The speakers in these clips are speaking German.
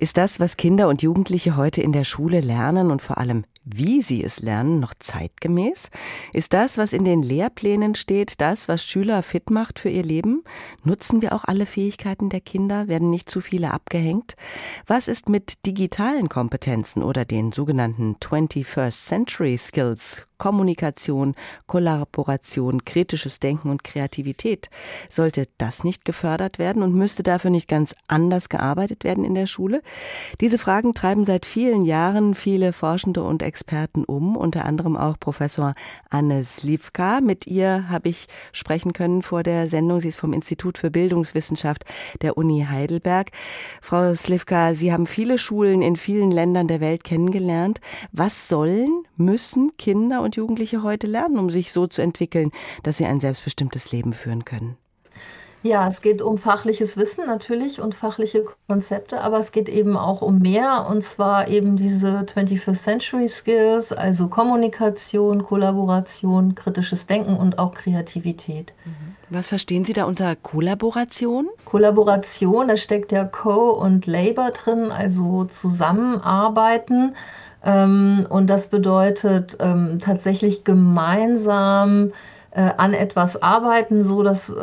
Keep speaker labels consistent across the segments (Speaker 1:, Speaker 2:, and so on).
Speaker 1: Ist das, was Kinder und Jugendliche heute in der Schule lernen und vor allem wie sie es lernen, noch zeitgemäß? Ist das, was in den Lehrplänen steht, das, was Schüler fit macht für ihr Leben? Nutzen wir auch alle Fähigkeiten der Kinder? Werden nicht zu viele abgehängt? Was ist mit digitalen Kompetenzen oder den sogenannten 21st Century Skills? Kommunikation, Kollaboration, kritisches Denken und Kreativität. Sollte das nicht gefördert werden und müsste dafür nicht ganz anders gearbeitet werden in der Schule? Diese Fragen treiben seit vielen Jahren viele Forschende und Experten um, unter anderem auch Professor Anne Slivka. Mit ihr habe ich sprechen können vor der Sendung. Sie ist vom Institut für Bildungswissenschaft der Uni Heidelberg. Frau Slivka, Sie haben viele Schulen in vielen Ländern der Welt kennengelernt. Was sollen, müssen Kinder und Jugendliche heute lernen, um sich so zu entwickeln, dass sie ein selbstbestimmtes Leben führen können?
Speaker 2: Ja, es geht um fachliches Wissen natürlich und fachliche Konzepte, aber es geht eben auch um mehr und zwar eben diese 21st Century Skills, also Kommunikation, Kollaboration, kritisches Denken und auch Kreativität. Mhm.
Speaker 1: Was verstehen Sie da unter Kollaboration?
Speaker 2: Kollaboration, da steckt ja Co und Labor drin, also zusammenarbeiten. Ähm, und das bedeutet ähm, tatsächlich gemeinsam äh, an etwas arbeiten, so dass äh,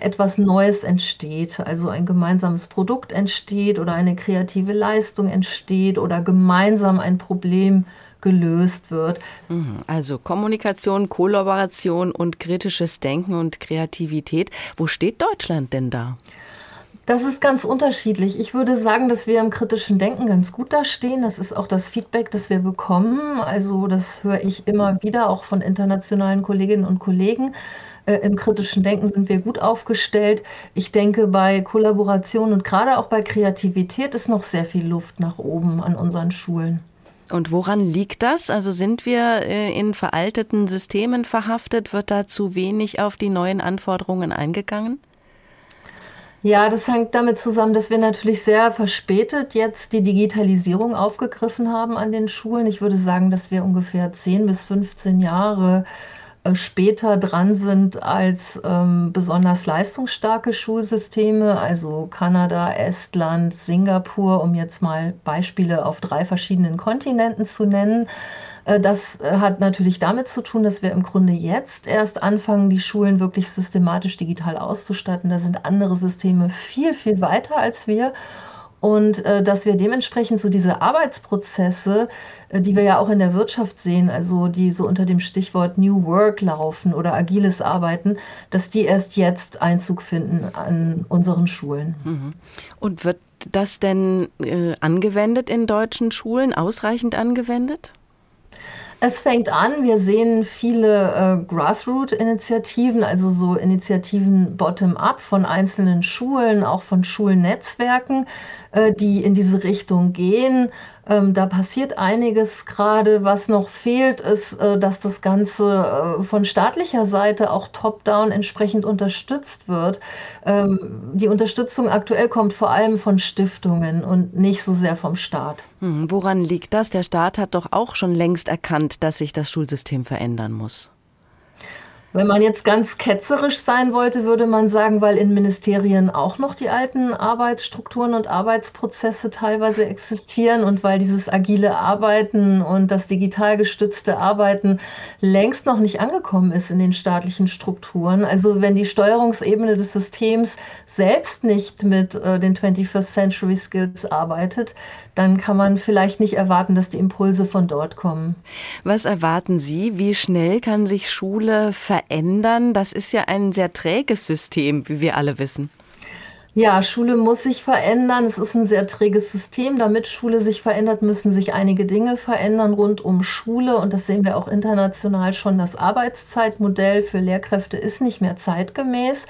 Speaker 2: etwas Neues entsteht, also ein gemeinsames Produkt entsteht oder eine kreative Leistung entsteht oder gemeinsam ein Problem gelöst wird.
Speaker 1: Mhm. Also Kommunikation, Kollaboration und kritisches Denken und Kreativität. Wo steht Deutschland denn da?
Speaker 2: Das ist ganz unterschiedlich. Ich würde sagen, dass wir im kritischen Denken ganz gut dastehen. Das ist auch das Feedback, das wir bekommen. Also das höre ich immer wieder auch von internationalen Kolleginnen und Kollegen. Äh, Im kritischen Denken sind wir gut aufgestellt. Ich denke, bei Kollaboration und gerade auch bei Kreativität ist noch sehr viel Luft nach oben an unseren Schulen.
Speaker 1: Und woran liegt das? Also sind wir äh, in veralteten Systemen verhaftet? Wird da zu wenig auf die neuen Anforderungen eingegangen?
Speaker 2: Ja, das hängt damit zusammen, dass wir natürlich sehr verspätet jetzt die Digitalisierung aufgegriffen haben an den Schulen. Ich würde sagen, dass wir ungefähr 10 bis 15 Jahre später dran sind als ähm, besonders leistungsstarke Schulsysteme, also Kanada, Estland, Singapur, um jetzt mal Beispiele auf drei verschiedenen Kontinenten zu nennen. Äh, das äh, hat natürlich damit zu tun, dass wir im Grunde jetzt erst anfangen, die Schulen wirklich systematisch digital auszustatten. Da sind andere Systeme viel, viel weiter als wir. Und äh, dass wir dementsprechend so diese Arbeitsprozesse, äh, die wir ja auch in der Wirtschaft sehen, also die so unter dem Stichwort New Work laufen oder agiles Arbeiten, dass die erst jetzt Einzug finden an unseren Schulen. Mhm.
Speaker 1: Und wird das denn äh, angewendet in deutschen Schulen, ausreichend angewendet?
Speaker 2: Es fängt an, wir sehen viele äh, Grassroot-Initiativen, also so Initiativen bottom-up von einzelnen Schulen, auch von Schulnetzwerken, äh, die in diese Richtung gehen. Ähm, da passiert einiges gerade. Was noch fehlt, ist, äh, dass das Ganze äh, von staatlicher Seite auch top-down entsprechend unterstützt wird. Ähm, die Unterstützung aktuell kommt vor allem von Stiftungen und nicht so sehr vom Staat.
Speaker 1: Hm, woran liegt das? Der Staat hat doch auch schon längst erkannt, dass sich das Schulsystem verändern muss.
Speaker 2: Wenn man jetzt ganz ketzerisch sein wollte, würde man sagen, weil in Ministerien auch noch die alten Arbeitsstrukturen und Arbeitsprozesse teilweise existieren und weil dieses agile Arbeiten und das digital gestützte Arbeiten längst noch nicht angekommen ist in den staatlichen Strukturen. Also wenn die Steuerungsebene des Systems selbst nicht mit äh, den 21st Century Skills arbeitet, dann kann man vielleicht nicht erwarten, dass die Impulse von dort kommen.
Speaker 1: Was erwarten Sie? Wie schnell kann sich Schule verändern? Das ist ja ein sehr träges System, wie wir alle wissen.
Speaker 2: Ja, Schule muss sich verändern. Es ist ein sehr träges System. Damit Schule sich verändert, müssen sich einige Dinge verändern rund um Schule. Und das sehen wir auch international schon. Das Arbeitszeitmodell für Lehrkräfte ist nicht mehr zeitgemäß.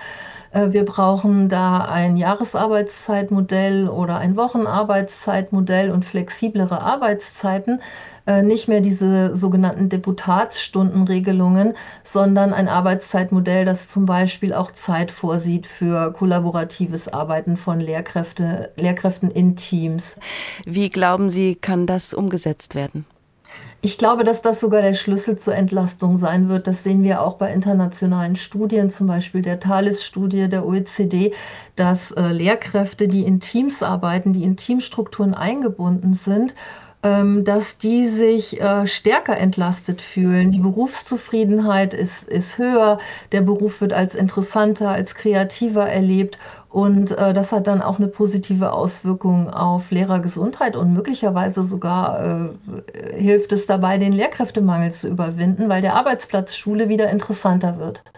Speaker 2: Äh, wir brauchen da ein Jahresarbeitszeitmodell oder ein Wochenarbeitszeitmodell und flexiblere Arbeitszeiten. Äh, nicht mehr diese sogenannten Deputatsstundenregelungen, sondern ein Arbeitszeitmodell, das zum Beispiel auch Zeit vorsieht für kollaboratives Arbeiten von Lehrkräfte, Lehrkräften in Teams.
Speaker 1: Wie glauben Sie, kann das umgesetzt werden?
Speaker 2: Ich glaube, dass das sogar der Schlüssel zur Entlastung sein wird. Das sehen wir auch bei internationalen Studien, zum Beispiel der Thales-Studie der OECD, dass äh, Lehrkräfte, die in Teams arbeiten, die in Teamstrukturen eingebunden sind, dass die sich äh, stärker entlastet fühlen. Die Berufszufriedenheit ist, ist höher, der Beruf wird als interessanter, als kreativer erlebt und äh, das hat dann auch eine positive Auswirkung auf Lehrergesundheit und möglicherweise sogar äh, hilft es dabei, den Lehrkräftemangel zu überwinden, weil der Arbeitsplatz Schule wieder interessanter wird.